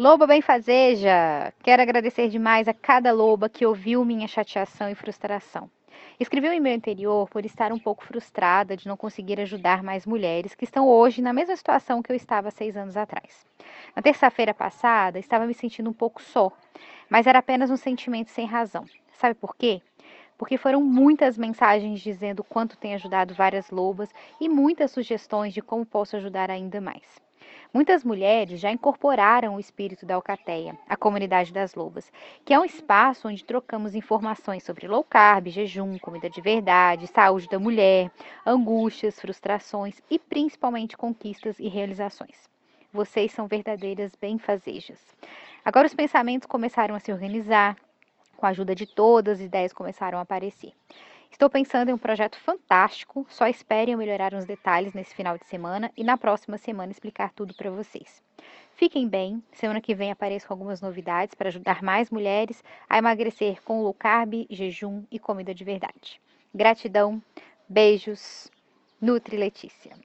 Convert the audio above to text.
Loba Benfazeja, quero agradecer demais a cada loba que ouviu minha chateação e frustração. Escrevi um e-mail anterior por estar um pouco frustrada de não conseguir ajudar mais mulheres que estão hoje na mesma situação que eu estava seis anos atrás. Na terça-feira passada, estava me sentindo um pouco só, mas era apenas um sentimento sem razão. Sabe por quê? Porque foram muitas mensagens dizendo quanto tem ajudado várias lobas e muitas sugestões de como posso ajudar ainda mais. Muitas mulheres já incorporaram o espírito da Alcateia, a comunidade das lobas, que é um espaço onde trocamos informações sobre low carb, jejum, comida de verdade, saúde da mulher, angústias, frustrações e principalmente conquistas e realizações. Vocês são verdadeiras benfazejas. Agora os pensamentos começaram a se organizar, com a ajuda de todas, as ideias começaram a aparecer. Estou pensando em um projeto fantástico, só esperem eu melhorar uns detalhes nesse final de semana e na próxima semana explicar tudo para vocês. Fiquem bem, semana que vem apareço com algumas novidades para ajudar mais mulheres a emagrecer com low carb, jejum e comida de verdade. Gratidão, beijos, Nutri Letícia.